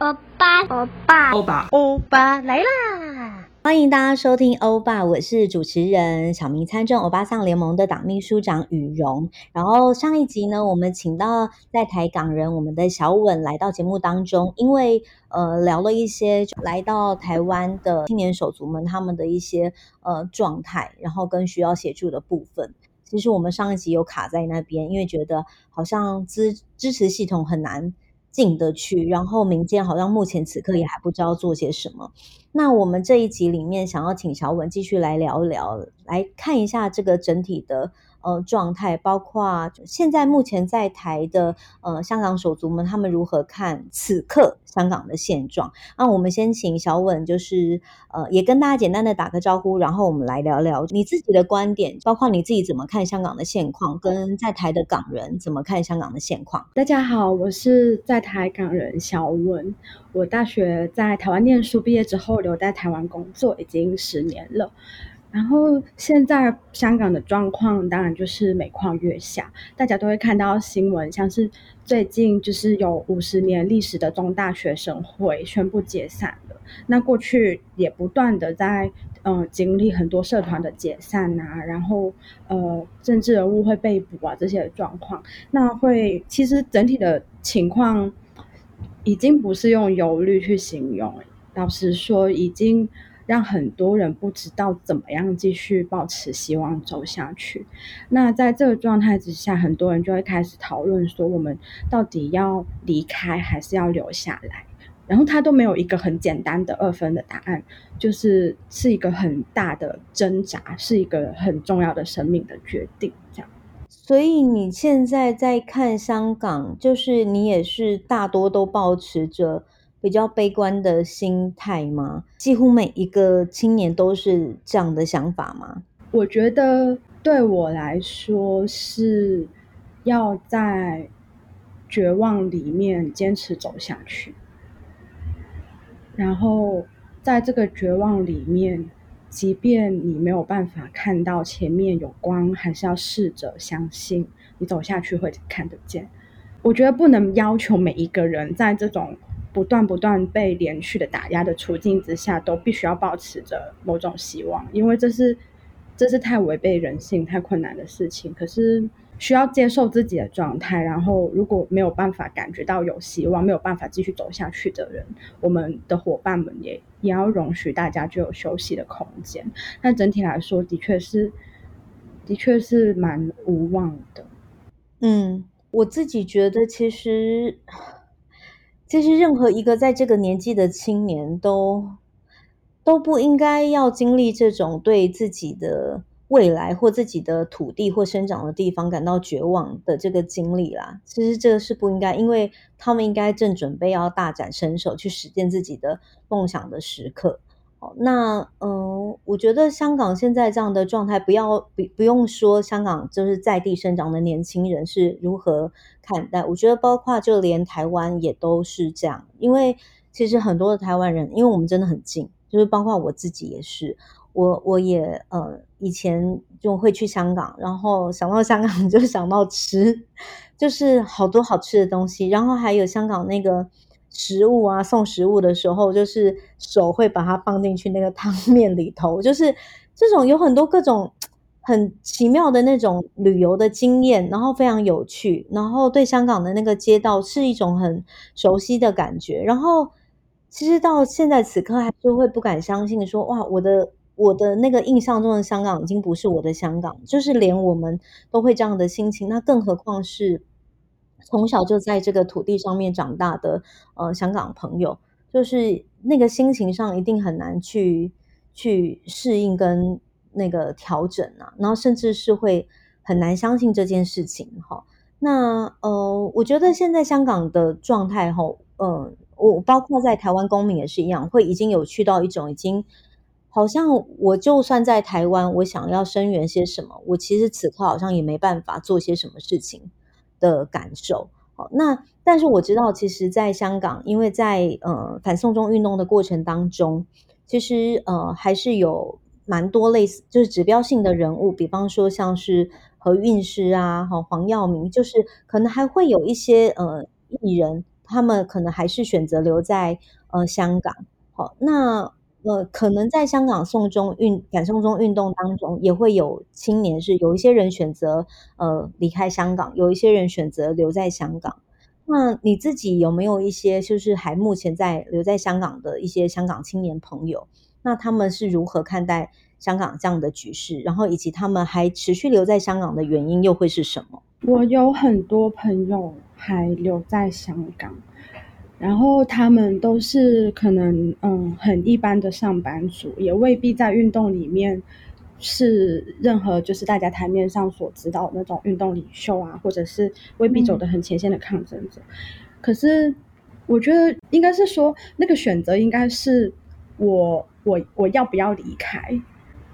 欧巴，欧巴，欧巴，欧巴来啦！欢迎大家收听欧巴，我是主持人小明参政欧巴桑联盟的党秘书长雨蓉。然后上一集呢，我们请到在台港人我们的小稳来到节目当中，因为呃聊了一些来到台湾的青年手足们他们的一些呃状态，然后跟需要协助的部分。其实我们上一集有卡在那边，因为觉得好像支支持系统很难。进得去，然后民间好像目前此刻也还不知道做些什么。那我们这一集里面想要请小文继续来聊一聊，来看一下这个整体的。呃，状态包括现在目前在台的呃香港手足们，他们如何看此刻香港的现状？那我们先请小稳，就是呃也跟大家简单的打个招呼，然后我们来聊聊你自己的观点，包括你自己怎么看香港的现况，跟在台的港人怎么看香港的现况。大家好，我是在台港人小稳，我大学在台湾念书，毕业之后留在台湾工作已经十年了。然后现在香港的状况当然就是每况愈下，大家都会看到新闻，像是最近就是有五十年历史的中大学生会宣布解散了。那过去也不断的在嗯、呃、经历很多社团的解散啊，然后呃政治人物会被捕啊这些状况，那会其实整体的情况已经不是用忧虑去形容，老实说已经。让很多人不知道怎么样继续保持希望走下去。那在这个状态之下，很多人就会开始讨论说，我们到底要离开还是要留下来？然后他都没有一个很简单的二分的答案，就是是一个很大的挣扎，是一个很重要的生命的决定。这样。所以你现在在看香港，就是你也是大多都保持着。比较悲观的心态吗？几乎每一个青年都是这样的想法吗？我觉得对我来说是要在绝望里面坚持走下去，然后在这个绝望里面，即便你没有办法看到前面有光，还是要试着相信你走下去会看得见。我觉得不能要求每一个人在这种。不断不断被连续的打压的处境之下，都必须要保持着某种希望，因为这是这是太违背人性、太困难的事情。可是需要接受自己的状态，然后如果没有办法感觉到有希望，没有办法继续走下去的人，我们的伙伴们也也要容许大家就有休息的空间。但整体来说，的确是的确是蛮无望的。嗯，我自己觉得其实。其实，任何一个在这个年纪的青年都都不应该要经历这种对自己的未来或自己的土地或生长的地方感到绝望的这个经历啦。其实这个是不应该，因为他们应该正准备要大展身手去实践自己的梦想的时刻。那嗯，我觉得香港现在这样的状态，不要不不用说香港就是在地生长的年轻人是如何看待，我觉得包括就连台湾也都是这样，因为其实很多的台湾人，因为我们真的很近，就是包括我自己也是，我我也呃以前就会去香港，然后想到香港 就想到吃，就是好多好吃的东西，然后还有香港那个。食物啊，送食物的时候，就是手会把它放进去那个汤面里头，就是这种有很多各种很奇妙的那种旅游的经验，然后非常有趣，然后对香港的那个街道是一种很熟悉的感觉，然后其实到现在此刻还是会不敢相信说，哇，我的我的那个印象中的香港已经不是我的香港，就是连我们都会这样的心情，那更何况是。从小就在这个土地上面长大的呃香港朋友，就是那个心情上一定很难去去适应跟那个调整啊，然后甚至是会很难相信这件事情哈。那呃，我觉得现在香港的状态哈，呃，我包括在台湾公民也是一样，会已经有去到一种已经好像我就算在台湾，我想要声援些什么，我其实此刻好像也没办法做些什么事情。的感受，好，那但是我知道，其实，在香港，因为在呃反送中运动的过程当中，其实呃还是有蛮多类似就是指标性的人物，比方说像是何韵诗啊，哈黄耀明，就是可能还会有一些呃艺人，他们可能还是选择留在呃香港。好，那呃可能在香港送中运反送中运动当中，也会有青年是有一些人选择呃离开香港，有一些人选择留在香港。那你自己有没有一些就是还目前在留在香港的一些香港青年朋友？那他们是如何看待香港这样的局势？然后以及他们还持续留在香港的原因又会是什么？我有很多朋友还留在香港，然后他们都是可能嗯很一般的上班族，也未必在运动里面。是任何就是大家台面上所知道的那种运动领袖啊，或者是未必走得很前线的抗争者。嗯、可是我觉得应该是说，那个选择应该是我我我要不要离开，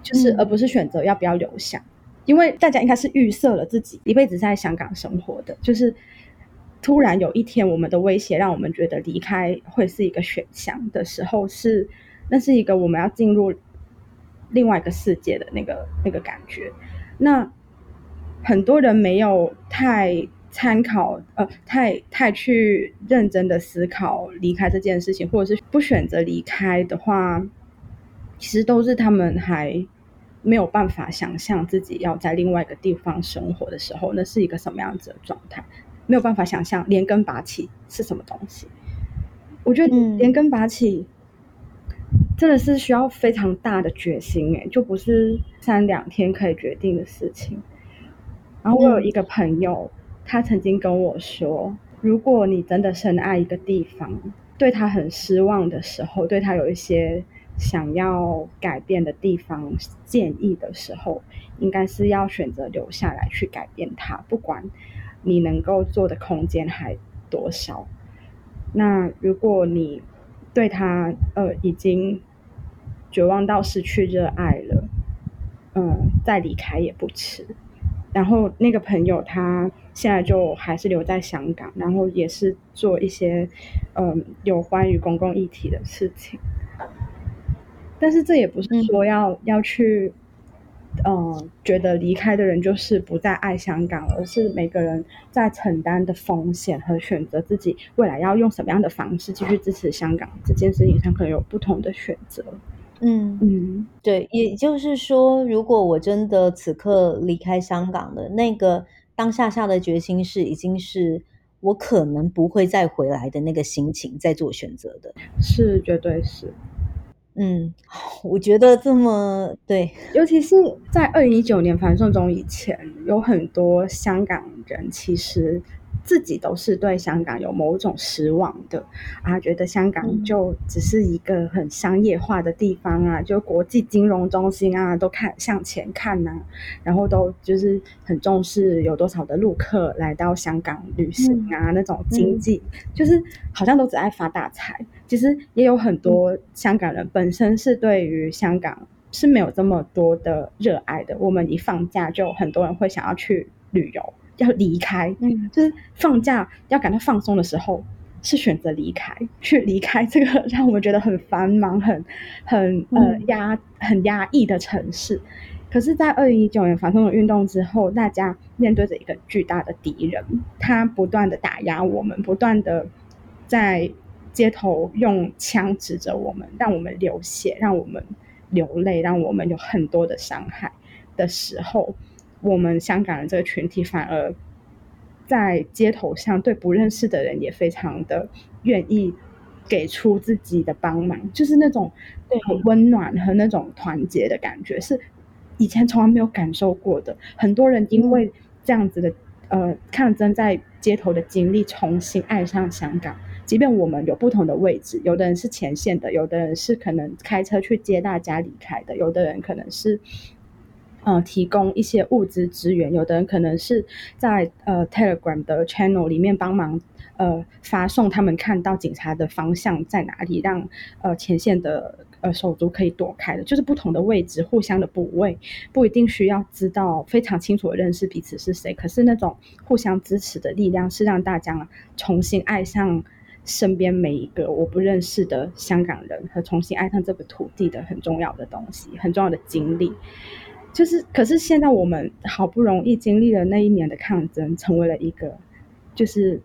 就是而不是选择要不要留下。嗯、因为大家应该是预设了自己一辈子在香港生活的，就是突然有一天我们的威胁让我们觉得离开会是一个选项的时候是，那是一个我们要进入。另外一个世界的那个那个感觉，那很多人没有太参考，呃，太太去认真的思考离开这件事情，或者是不选择离开的话，其实都是他们还没有办法想象自己要在另外一个地方生活的时候，那是一个什么样子的状态，没有办法想象连根拔起是什么东西。我觉得连根拔起。真的是需要非常大的决心诶，就不是三两天可以决定的事情。然后我有一个朋友，他曾经跟我说，如果你真的深爱一个地方，对他很失望的时候，对他有一些想要改变的地方建议的时候，应该是要选择留下来去改变它，不管你能够做的空间还多少。那如果你对他，呃，已经绝望到失去热爱了，嗯，再离开也不迟。然后那个朋友他现在就还是留在香港，然后也是做一些，嗯，有关于公共议题的事情。但是这也不是说要、嗯、要去。嗯，觉得离开的人就是不再爱香港，而是每个人在承担的风险和选择自己未来要用什么样的方式继续支持香港这件事情上，可能有不同的选择。嗯嗯，对，也就是说，如果我真的此刻离开香港的那个当下下的决心是，已经是我可能不会再回来的那个心情在做选择的，是绝对是。嗯，我觉得这么对，尤其是在二零一九年反送中以前，有很多香港人其实自己都是对香港有某种失望的啊，觉得香港就只是一个很商业化的地方啊，就国际金融中心啊，都看向前看呐、啊，然后都就是很重视有多少的陆客来到香港旅行啊，嗯、那种经济、嗯、就是好像都只爱发大财。其实也有很多香港人本身是对于香港是没有这么多的热爱的。我们一放假就很多人会想要去旅游，要离开，嗯，就是放假要感到放松的时候，是选择离开，去离开这个让我们觉得很繁忙、很很呃压很压抑的城市。可是，在二零一九年反送中运动之后，大家面对着一个巨大的敌人，他不断的打压我们，不断的在。街头用枪指着我们，让我们流血，让我们流泪，让我们有很多的伤害的时候，我们香港人这个群体反而在街头上对不认识的人也非常的愿意给出自己的帮忙，就是那种很温暖和那种团结的感觉，是以前从来没有感受过的。很多人因为这样子的呃抗争在街头的经历，重新爱上香港。即便我们有不同的位置，有的人是前线的，有的人是可能开车去接大家离开的，有的人可能是，呃，提供一些物资支援，有的人可能是在呃 Telegram 的 channel 里面帮忙，呃，发送他们看到警察的方向在哪里，让呃前线的呃手足可以躲开的，就是不同的位置，互相的补位，不一定需要知道非常清楚的认识彼此是谁，可是那种互相支持的力量是让大家重新爱上。身边每一个我不认识的香港人和重新爱上这个土地的很重要的东西，很重要的经历。就是，可是现在我们好不容易经历了那一年的抗争，成为了一个就是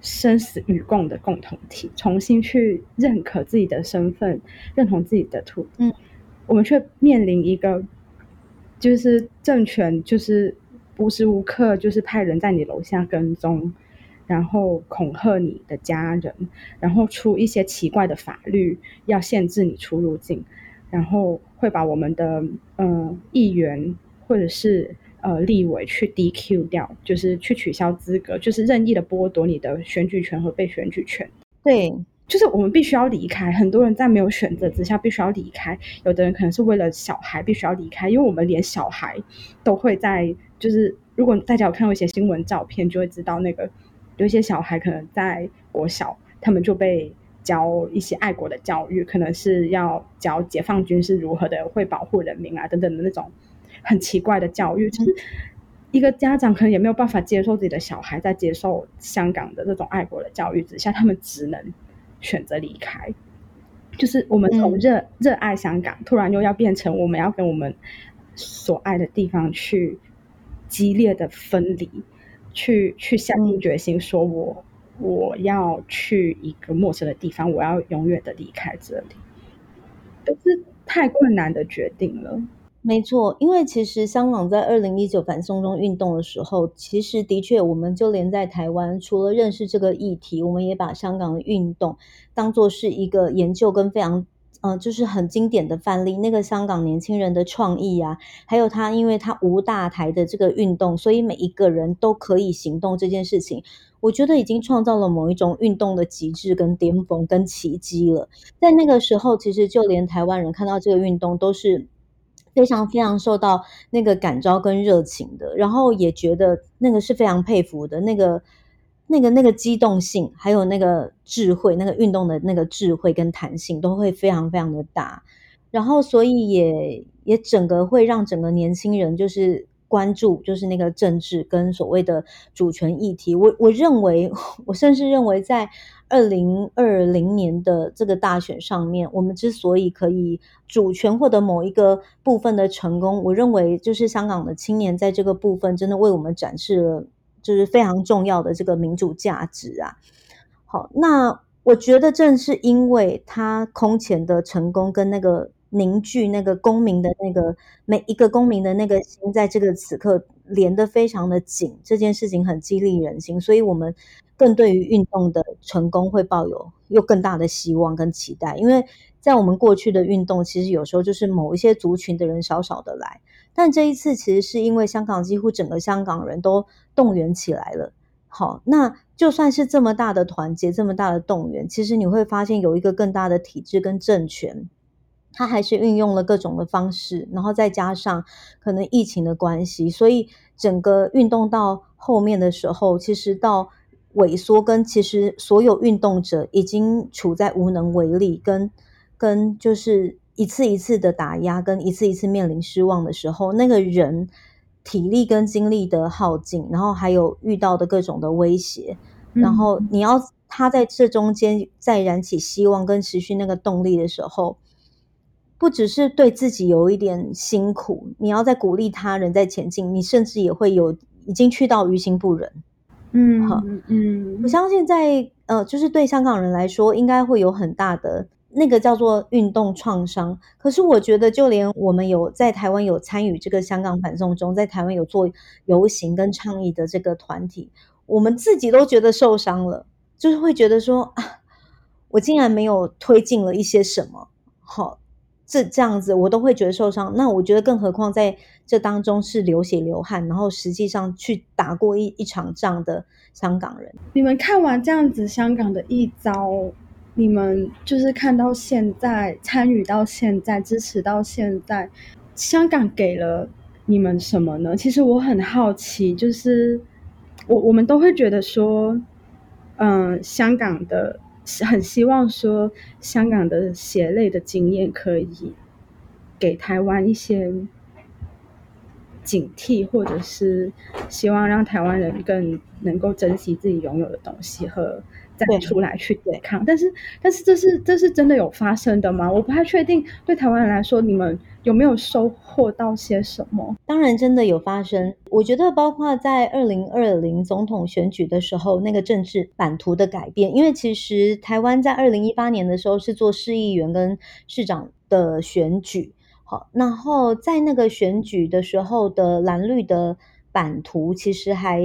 生死与共的共同体，重新去认可自己的身份，认同自己的土地。嗯，我们却面临一个就是政权，就是无时无刻就是派人在你楼下跟踪，然后恐吓你的家人，然后出一些奇怪的法律要限制你出入境。然后会把我们的嗯、呃、议员或者是呃立委去 DQ 掉，就是去取消资格，就是任意的剥夺你的选举权和被选举权。对，就是我们必须要离开。很多人在没有选择之下必须要离开，有的人可能是为了小孩必须要离开，因为我们连小孩都会在，就是如果大家有看过一些新闻照片，就会知道那个有一些小孩可能在国小，他们就被。教一些爱国的教育，可能是要教解放军是如何的会保护人民啊，等等的那种很奇怪的教育。就是一个家长可能也没有办法接受自己的小孩在接受香港的这种爱国的教育之下，他们只能选择离开。就是我们从热、嗯、热爱香港，突然又要变成我们要跟我们所爱的地方去激烈的分离，去去下定决心说我。我要去一个陌生的地方，我要永远的离开这里，都是太困难的决定了。没错，因为其实香港在二零一九反送中运动的时候，其实的确，我们就连在台湾，除了认识这个议题，我们也把香港的运动当做是一个研究跟非常。嗯，就是很经典的范例，那个香港年轻人的创意啊，还有他，因为他无大台的这个运动，所以每一个人都可以行动这件事情，我觉得已经创造了某一种运动的极致跟巅峰跟奇迹了。在那个时候，其实就连台湾人看到这个运动都是非常非常受到那个感召跟热情的，然后也觉得那个是非常佩服的那个。那个那个机动性，还有那个智慧，那个运动的那个智慧跟弹性，都会非常非常的大。然后，所以也也整个会让整个年轻人就是关注，就是那个政治跟所谓的主权议题。我我认为，我甚至认为，在二零二零年的这个大选上面，我们之所以可以主权获得某一个部分的成功，我认为就是香港的青年在这个部分真的为我们展示了。是非常重要的这个民主价值啊！好，那我觉得正是因为他空前的成功跟那个凝聚那个公民的那个每一个公民的那个心，在这个此刻连得非常的紧，这件事情很激励人心，所以我们更对于运动的成功会抱有又更大的希望跟期待，因为在我们过去的运动，其实有时候就是某一些族群的人少少的来。但这一次其实是因为香港几乎整个香港人都动员起来了，好，那就算是这么大的团结，这么大的动员，其实你会发现有一个更大的体制跟政权，它还是运用了各种的方式，然后再加上可能疫情的关系，所以整个运动到后面的时候，其实到萎缩，跟其实所有运动者已经处在无能为力，跟跟就是。一次一次的打压，跟一次一次面临失望的时候，那个人体力跟精力的耗尽，然后还有遇到的各种的威胁，然后你要他在这中间再燃起希望跟持续那个动力的时候，不只是对自己有一点辛苦，你要在鼓励他人在前进，你甚至也会有已经去到于心不忍。嗯，好，嗯，我相信在呃，就是对香港人来说，应该会有很大的。那个叫做运动创伤，可是我觉得，就连我们有在台湾有参与这个香港反送中，在台湾有做游行跟倡议的这个团体，我们自己都觉得受伤了，就是会觉得说啊，我竟然没有推进了一些什么，好，这这样子我都会觉得受伤。那我觉得，更何况在这当中是流血流汗，然后实际上去打过一一场仗的香港人。你们看完这样子香港的一遭。你们就是看到现在，参与到现在，支持到现在，香港给了你们什么呢？其实我很好奇，就是我我们都会觉得说，嗯、香港的很希望说，香港的血泪的经验可以给台湾一些警惕，或者是希望让台湾人更能够珍惜自己拥有的东西和。站出来去对抗。但是，但是这是这是真的有发生的吗？我不太确定。对台湾人来说，你们有没有收获到些什么？当然，真的有发生。我觉得，包括在二零二零总统选举的时候，那个政治版图的改变，因为其实台湾在二零一八年的时候是做市议员跟市长的选举。好，然后在那个选举的时候的蓝绿的版图，其实还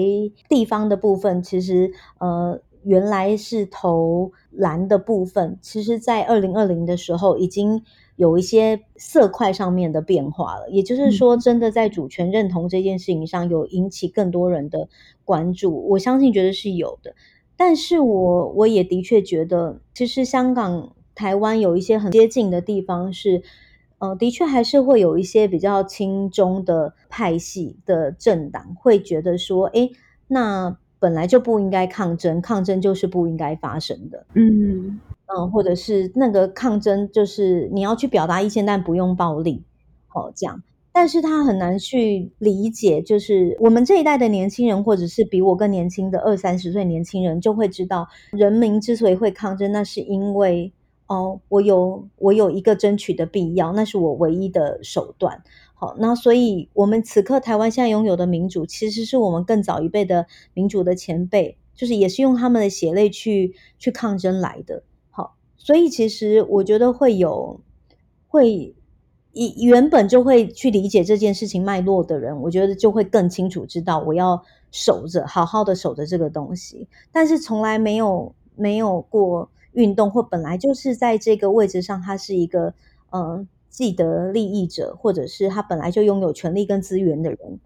地方的部分，其实呃原来是投蓝的部分，其实在二零二零的时候已经有一些色块上面的变化了。也就是说，真的在主权认同这件事情上有引起更多人的关注，我相信觉得是有的。但是我我也的确觉得，其实香港、台湾有一些很接近的地方是。呃，的确还是会有一些比较亲中的派系的政党会觉得说，哎，那本来就不应该抗争，抗争就是不应该发生的。嗯嗯，或者是那个抗争就是你要去表达意见，但不用暴力，哦，这样。但是他很难去理解，就是我们这一代的年轻人，或者是比我更年轻的二三十岁年轻人，就会知道，人民之所以会抗争，那是因为。哦，我有我有一个争取的必要，那是我唯一的手段。好，那所以我们此刻台湾现在拥有的民主，其实是我们更早一辈的民主的前辈，就是也是用他们的血泪去去抗争来的。好，所以其实我觉得会有会以原本就会去理解这件事情脉络的人，我觉得就会更清楚知道我要守着，好好的守着这个东西。但是从来没有没有过。运动或本来就是在这个位置上，他是一个呃既得利益者，或者是他本来就拥有权利跟资源的人，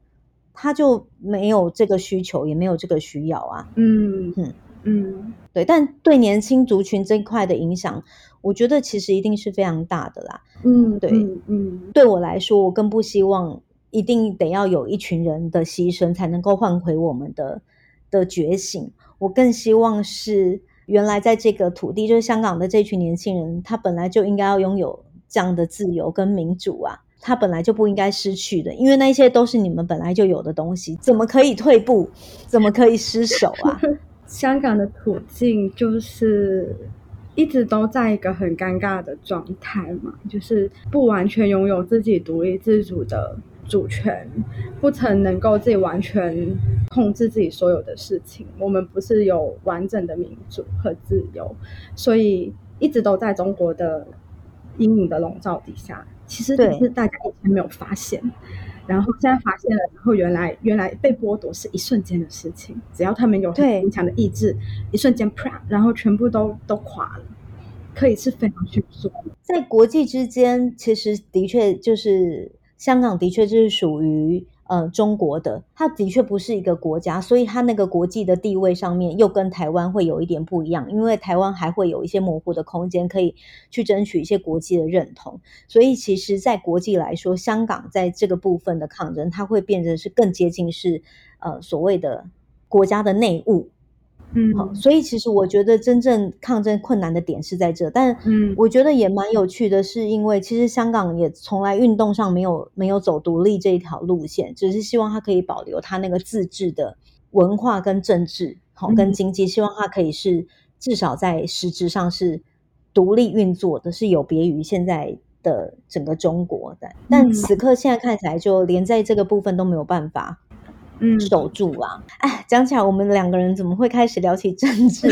他就没有这个需求，也没有这个需要啊。嗯嗯嗯，对。但对年轻族群这一块的影响，我觉得其实一定是非常大的啦。嗯，对，嗯，嗯，对我来说，我更不希望一定得要有一群人的牺牲才能够换回我们的的觉醒。我更希望是。原来在这个土地，就是香港的这群年轻人，他本来就应该要拥有这样的自由跟民主啊，他本来就不应该失去的，因为那些都是你们本来就有的东西，怎么可以退步？怎么可以失守啊？香港的处境就是一直都在一个很尴尬的状态嘛，就是不完全拥有自己独立自主的。主权不曾能够自己完全控制自己所有的事情，我们不是有完整的民主和自由，所以一直都在中国的阴影的笼罩底下。其实只是大家以前没有发现，然后现在发现了，然后原来原来被剥夺是一瞬间的事情，只要他们有很强的意志，一瞬间啪，然后全部都都垮了，可以是非常迅速。在国际之间，其实的确就是。香港的确就是属于呃中国的，它的确不是一个国家，所以它那个国际的地位上面又跟台湾会有一点不一样，因为台湾还会有一些模糊的空间可以去争取一些国际的认同，所以其实，在国际来说，香港在这个部分的抗争，它会变得是更接近是呃所谓的国家的内务。嗯，好，所以其实我觉得真正抗争困难的点是在这，但嗯，我觉得也蛮有趣的，是因为其实香港也从来运动上没有没有走独立这一条路线，只是希望它可以保留它那个自治的文化跟政治，好跟经济，希望它可以是至少在实质上是独立运作的，是有别于现在的整个中国的。但此刻现在看起来，就连在这个部分都没有办法。嗯，守住啊！哎，讲起来，我们两个人怎么会开始聊起政治？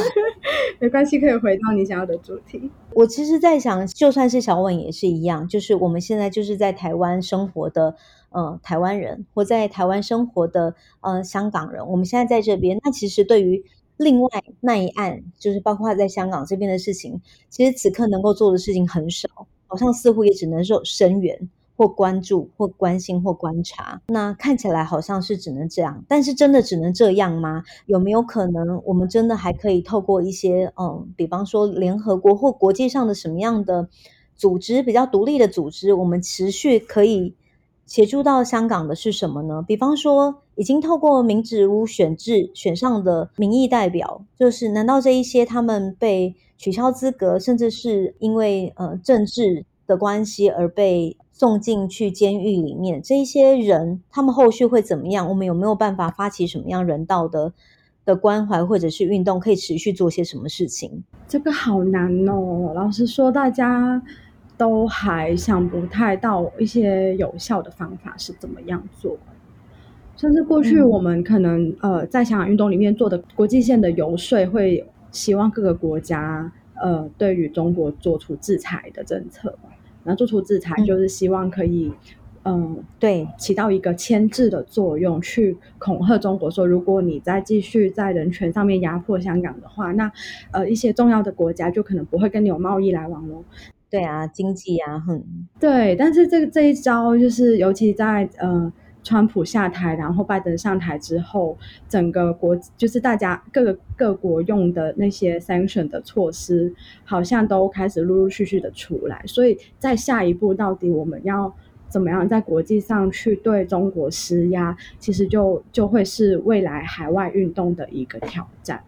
没关系，可以回到你想要的主题。我其实，在想，就算是小婉也是一样，就是我们现在就是在台湾生活的，呃，台湾人或在台湾生活的，呃，香港人。我们现在在这边，那其实对于另外那一案，就是包括在香港这边的事情，其实此刻能够做的事情很少，好像似乎也只能说声援。或关注，或关心，或观察，那看起来好像是只能这样，但是真的只能这样吗？有没有可能，我们真的还可以透过一些，嗯，比方说联合国或国际上的什么样的组织，比较独立的组织，我们持续可以协助到香港的是什么呢？比方说，已经透过民主选制选上的民意代表，就是难道这一些他们被取消资格，甚至是因为呃政治的关系而被送进去监狱里面，这些人他们后续会怎么样？我们有没有办法发起什么样人道的的关怀或者是运动可以持续做些什么事情？这个好难哦，老实说，大家都还想不太到一些有效的方法是怎么样做。甚至过去我们可能、嗯、呃在香港运动里面做的国际线的游说，会希望各个国家呃对于中国做出制裁的政策，然后做出制裁就是希望可以嗯、呃、对起到一个牵制的作用，去恐吓中国说，如果你再继续在人权上面压迫香港的话，那呃一些重要的国家就可能不会跟你有贸易来往喽。对啊，经济啊，很，对，但是这个这一招就是尤其在呃。川普下台，然后拜登上台之后，整个国就是大家各个各国用的那些 sanction 的措施，好像都开始陆陆续续的出来。所以在下一步，到底我们要怎么样在国际上去对中国施压，其实就就会是未来海外运动的一个挑战。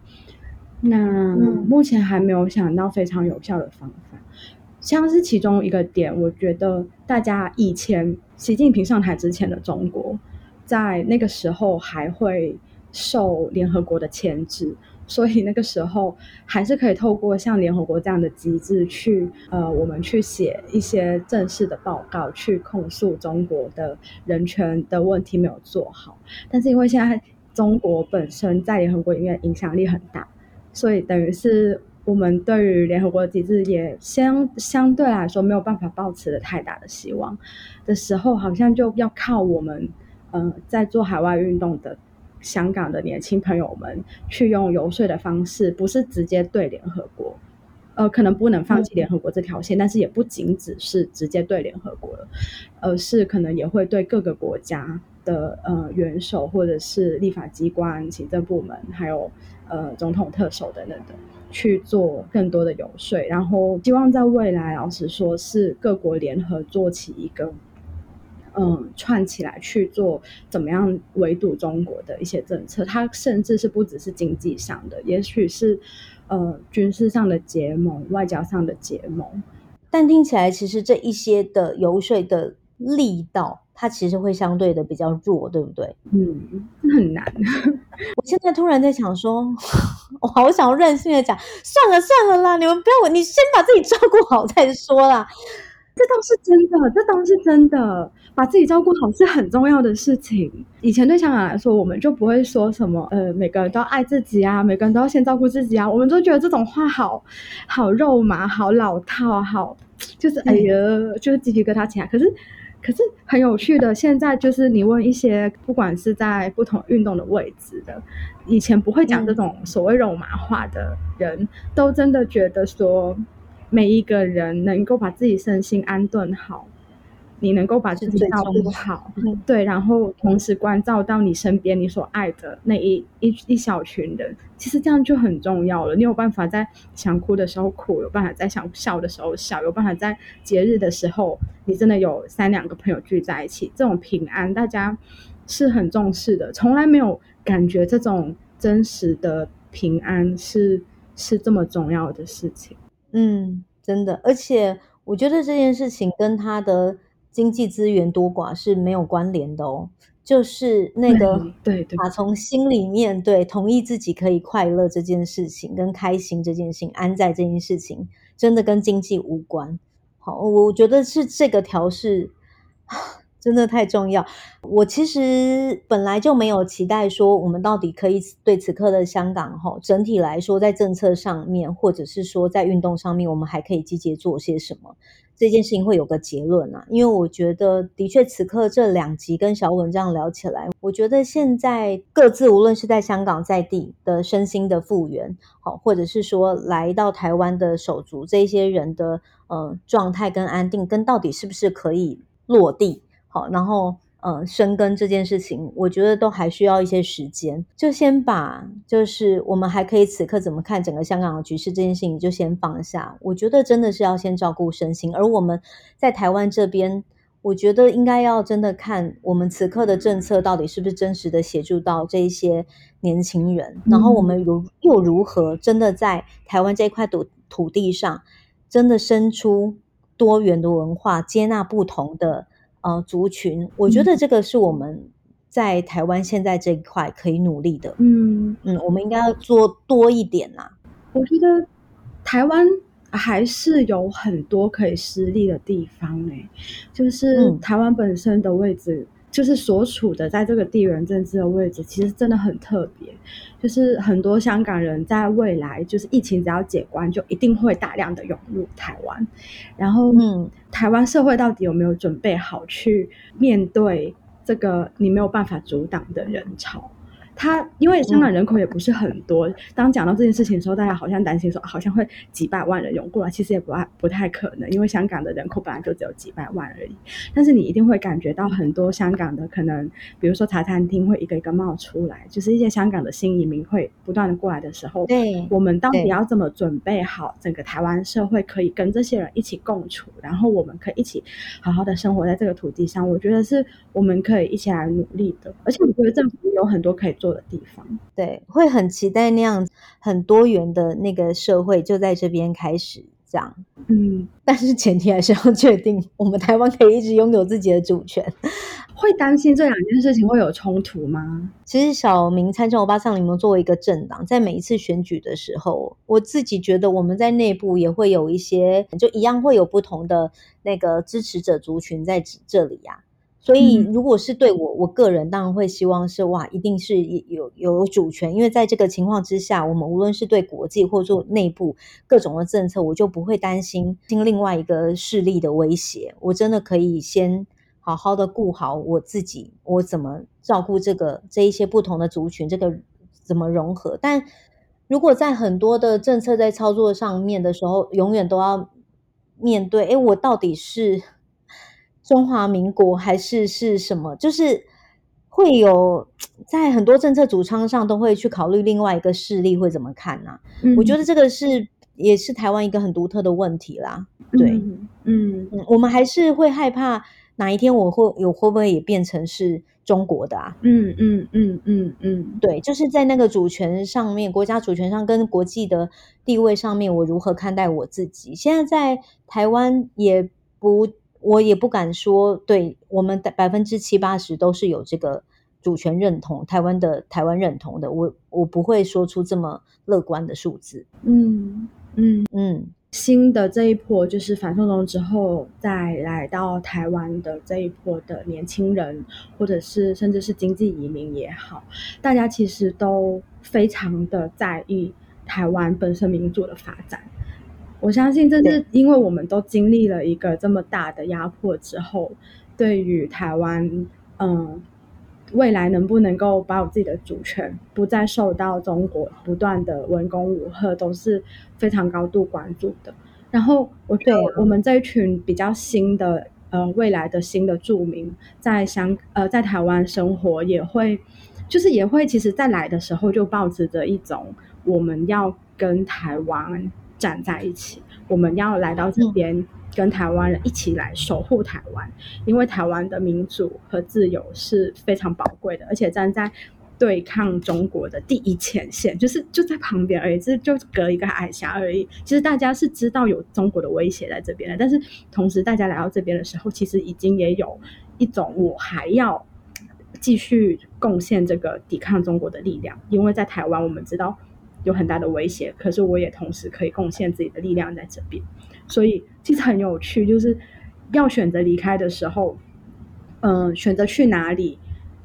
那目前还没有想到非常有效的方法。像是其中一个点，我觉得大家以前习近平上台之前的中国，在那个时候还会受联合国的牵制，所以那个时候还是可以透过像联合国这样的机制去，呃，我们去写一些正式的报告，去控诉中国的人权的问题没有做好。但是因为现在中国本身在联合国里面影响力很大，所以等于是。我们对于联合国的机制也相相对来说没有办法抱持的太大的希望的时候，好像就要靠我们，呃，在做海外运动的香港的年轻朋友们去用游说的方式，不是直接对联合国，呃，可能不能放弃联合国这条线，嗯、但是也不仅只是直接对联合国了，而是可能也会对各个国家的呃元首或者是立法机关、行政部门，还有呃总统特首等等的。去做更多的游说，然后希望在未来，老实说是各国联合做起一个，嗯，串起来去做怎么样围堵中国的一些政策。它甚至是不只是经济上的，也许是呃军事上的结盟、外交上的结盟。但听起来，其实这一些的游说的力道。它其实会相对的比较弱，对不对？嗯，很难。我现在突然在想说，我好想任性的讲，算了算了啦，你们不要，你先把自己照顾好再说啦。这倒是真的，这倒是真的，把自己照顾好是很重要的事情。以前对香港来说，我们就不会说什么，呃，每个人都要爱自己啊，每个人都要先照顾自己啊，我们都觉得这种话好好肉麻，好老套，好就是哎呀，嗯、就是鸡皮疙瘩起来。可是。可是很有趣的，现在就是你问一些不管是在不同运动的位置的，以前不会讲这种所谓肉麻话的人，都真的觉得说，每一个人能够把自己身心安顿好。你能够把自己照顾好，对，然后同时关照到你身边你所爱的那一一一小群人，其实这样就很重要了。你有办法在想哭的时候哭，有办法在想笑的时候笑，有办法在节日的时候，你真的有三两个朋友聚在一起，这种平安大家是很重视的。从来没有感觉这种真实的平安是是这么重要的事情。嗯，真的，而且我觉得这件事情跟他的。经济资源多寡是没有关联的哦，就是那个，对对，打从心里面对同意自己可以快乐这件事情，跟开心这件事情，安在这件事情，真的跟经济无关。好，我觉得是这个调试。真的太重要。我其实本来就没有期待说，我们到底可以对此刻的香港哈，整体来说在政策上面，或者是说在运动上面，我们还可以积极做些什么？这件事情会有个结论啊。因为我觉得，的确此刻这两集跟小文这样聊起来，我觉得现在各自无论是在香港在地的身心的复原，好，或者是说来到台湾的手足这些人的呃状态跟安定，跟到底是不是可以落地？好，然后呃，生根这件事情，我觉得都还需要一些时间。就先把，就是我们还可以此刻怎么看整个香港的局势这件事情，就先放下。我觉得真的是要先照顾身心。而我们在台湾这边，我觉得应该要真的看我们此刻的政策到底是不是真实的协助到这一些年轻人，然后我们又又如何真的在台湾这块土土地上，真的生出多元的文化，接纳不同的。呃，族群，我觉得这个是我们在台湾现在这一块可以努力的。嗯嗯，我们应该要做多一点啦。我觉得台湾还是有很多可以施力的地方诶、欸，就是台湾本身的位置。就是所处的在这个地缘政治的位置，其实真的很特别。就是很多香港人在未来，就是疫情只要解关，就一定会大量的涌入台湾。然后，嗯，台湾社会到底有没有准备好去面对这个你没有办法阻挡的人潮？他因为香港人口也不是很多，嗯、当讲到这件事情的时候，大家好像担心说，好像会几百万人涌过来，其实也不太不太可能，因为香港的人口本来就只有几百万而已。但是你一定会感觉到很多香港的可能，比如说茶餐厅会一个一个冒出来，就是一些香港的新移民会不断的过来的时候，对，我们到底要怎么准备好整个台湾社会可以跟这些人一起共处，然后我们可以一起好好的生活在这个土地上？我觉得是我们可以一起来努力的，而且我觉得政府有很多可以。做的地方，对，会很期待那样很多元的那个社会就在这边开始这样，嗯，但是前提还是要确定我们台湾可以一直拥有自己的主权。会担心这两件事情会有冲突吗？其实小明参政欧巴桑联盟作为一个政党，在每一次选举的时候，我自己觉得我们在内部也会有一些，就一样会有不同的那个支持者族群在这里呀、啊。所以，如果是对我，我个人当然会希望是哇，一定是有有有主权，因为在这个情况之下，我们无论是对国际或做内部各种的政策，我就不会担心听另外一个势力的威胁。我真的可以先好好的顾好我自己，我怎么照顾这个这一些不同的族群，这个怎么融合。但如果在很多的政策在操作上面的时候，永远都要面对，诶，我到底是。中华民国还是是什么？就是会有在很多政策主张上都会去考虑另外一个势力会怎么看呢、啊？嗯，我觉得这个是也是台湾一个很独特的问题啦。对，嗯嗯，嗯，我们还是会害怕哪一天我会有会不会也变成是中国的啊？嗯嗯嗯嗯嗯，对，就是在那个主权上面，国家主权上跟国际的地位上面，我如何看待我自己？现在在台湾也不。我也不敢说，对我们的百分之七八十都是有这个主权认同，台湾的台湾认同的，我我不会说出这么乐观的数字。嗯嗯嗯，新的这一波就是反送中之后再来到台湾的这一波的年轻人，或者是甚至是经济移民也好，大家其实都非常的在意台湾本身民主的发展。我相信这是因为我们都经历了一个这么大的压迫之后，对于台湾，嗯，未来能不能够把我自己的主权，不再受到中国不断的文攻武吓，都是非常高度关注的。然后，我觉得我们这一群比较新的，呃，未来的新的住民，在香，呃，在台湾生活，也会，就是也会，其实在来的时候就抱持着一种，我们要跟台湾。站在一起，我们要来到这边，跟台湾人一起来守护台湾，因为台湾的民主和自由是非常宝贵的，而且站在对抗中国的第一前线，就是就在旁边而已，这就隔一个海峡而已。其实大家是知道有中国的威胁在这边的，但是同时大家来到这边的时候，其实已经也有一种我还要继续贡献这个抵抗中国的力量，因为在台湾我们知道。有很大的威胁，可是我也同时可以贡献自己的力量在这边，所以其实很有趣，就是要选择离开的时候，嗯、呃，选择去哪里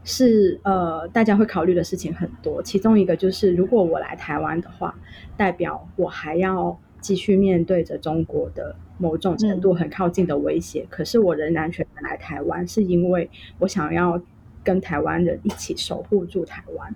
是呃大家会考虑的事情很多，其中一个就是如果我来台湾的话，代表我还要继续面对着中国的某种程度很靠近的威胁，嗯、可是我仍然选择来台湾，是因为我想要跟台湾人一起守护住台湾，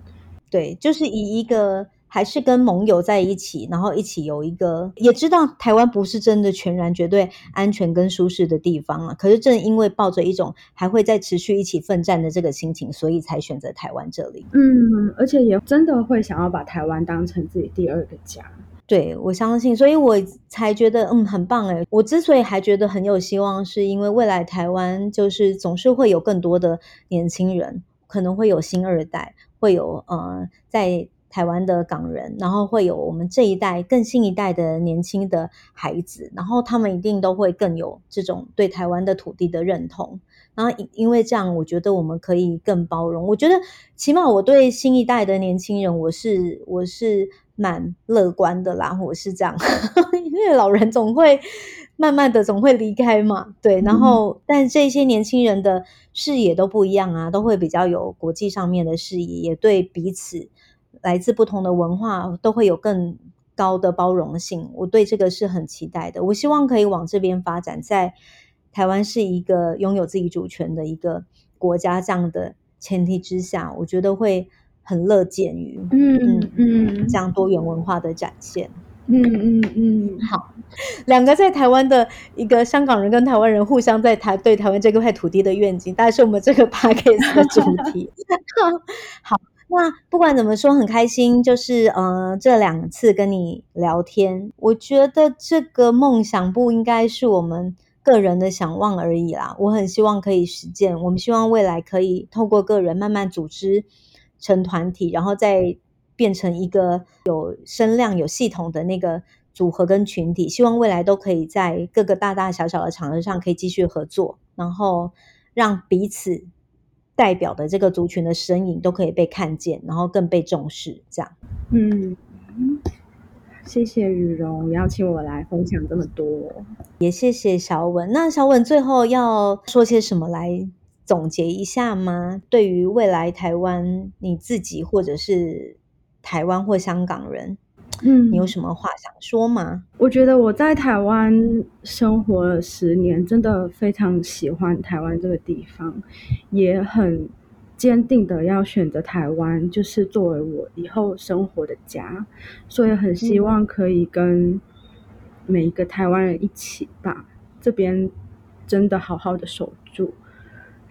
对，就是以一个。还是跟盟友在一起，然后一起有一个，也知道台湾不是真的全然绝对安全跟舒适的地方啊。可是正因为抱着一种还会再持续一起奋战的这个心情，所以才选择台湾这里。嗯，而且也真的会想要把台湾当成自己第二个家。对，我相信，所以我才觉得嗯很棒诶。我之所以还觉得很有希望，是因为未来台湾就是总是会有更多的年轻人，可能会有新二代，会有呃在。台湾的港人，然后会有我们这一代更新一代的年轻的孩子，然后他们一定都会更有这种对台湾的土地的认同。然后因为这样，我觉得我们可以更包容。我觉得起码我对新一代的年轻人，我是我是蛮乐观的啦。我是这样，因为老人总会慢慢的总会离开嘛，对。然后，但这些年轻人的视野都不一样啊，都会比较有国际上面的视野，也对彼此来自不同的文化都会有更高的包容性。我对这个是很期待的。我希望可以往这边发展，在。台湾是一个拥有自己主权的一个国家，这样的前提之下，我觉得会很乐见于嗯嗯，嗯这样多元文化的展现。嗯嗯嗯，好，两个在台湾的一个香港人跟台湾人互相在台对台湾这块土地的愿景，大概是我们这个 podcast 的主题。好，那不管怎么说，很开心，就是呃这两次跟你聊天，我觉得这个梦想不应该是我们。个人的想望而已啦，我很希望可以实践。我们希望未来可以透过个人慢慢组织成团体，然后再变成一个有声量、有系统的那个组合跟群体。希望未来都可以在各个大大小小的场合上可以继续合作，然后让彼此代表的这个族群的身影都可以被看见，然后更被重视。这样，嗯。谢谢雨荣邀请我来分享这么多，也谢谢小文。那小文最后要说些什么来总结一下吗？对于未来台湾，你自己或者是台湾或香港人，嗯，你有什么话想说吗？我觉得我在台湾生活了十年，真的非常喜欢台湾这个地方，也很。坚定的要选择台湾，就是作为我以后生活的家，所以很希望可以跟每一个台湾人一起把这边真的好好的守住。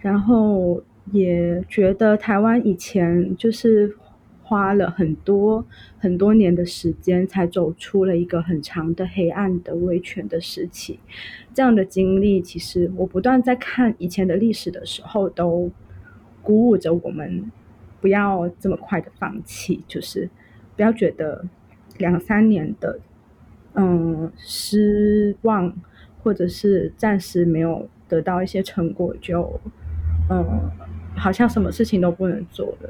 然后也觉得台湾以前就是花了很多很多年的时间，才走出了一个很长的黑暗的威权的时期。这样的经历，其实我不断在看以前的历史的时候都。鼓舞着我们，不要这么快的放弃，就是不要觉得两三年的嗯失望，或者是暂时没有得到一些成果，就嗯好像什么事情都不能做了。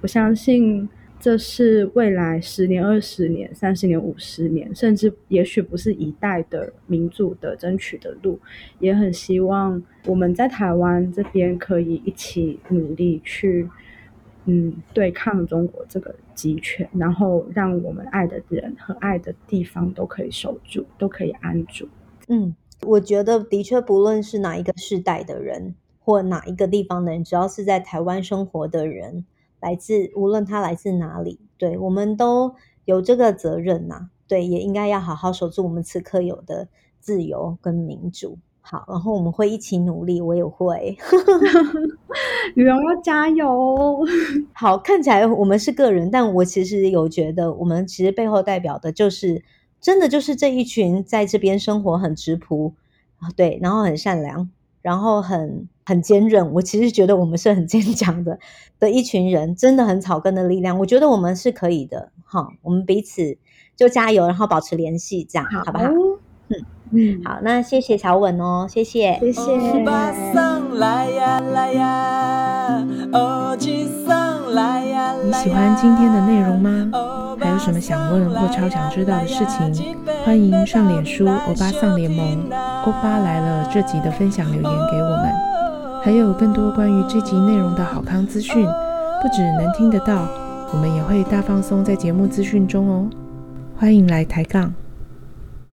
我相信。这是未来十年、二十年、三十年、五十年，甚至也许不是一代的民主的争取的路，也很希望我们在台湾这边可以一起努力去，嗯，对抗中国这个集权，然后让我们爱的人和爱的地方都可以守住，都可以安住。嗯，我觉得的确，不论是哪一个世代的人，或哪一个地方的人，只要是在台湾生活的人。来自无论他来自哪里，对，我们都有这个责任呐、啊，对，也应该要好好守住我们此刻有的自由跟民主。好，然后我们会一起努力，我也会。语蓉要加油！好，看起来我们是个人，但我其实有觉得，我们其实背后代表的就是真的就是这一群在这边生活很质朴啊，对，然后很善良。然后很很坚韧，我其实觉得我们是很坚强的的一群人，真的很草根的力量。我觉得我们是可以的，哈，我们彼此就加油，然后保持联系，这样好，好不好？嗯嗯，好，那谢谢小文哦，谢谢，谢谢。喜欢今天的内容吗？还有什么想问或超想知道的事情？欢迎上脸书欧巴桑联盟，欧巴来了这集的分享留言给我们。还有更多关于这集内容的好康资讯，不只能听得到，我们也会大放松在节目资讯中哦。欢迎来抬杠。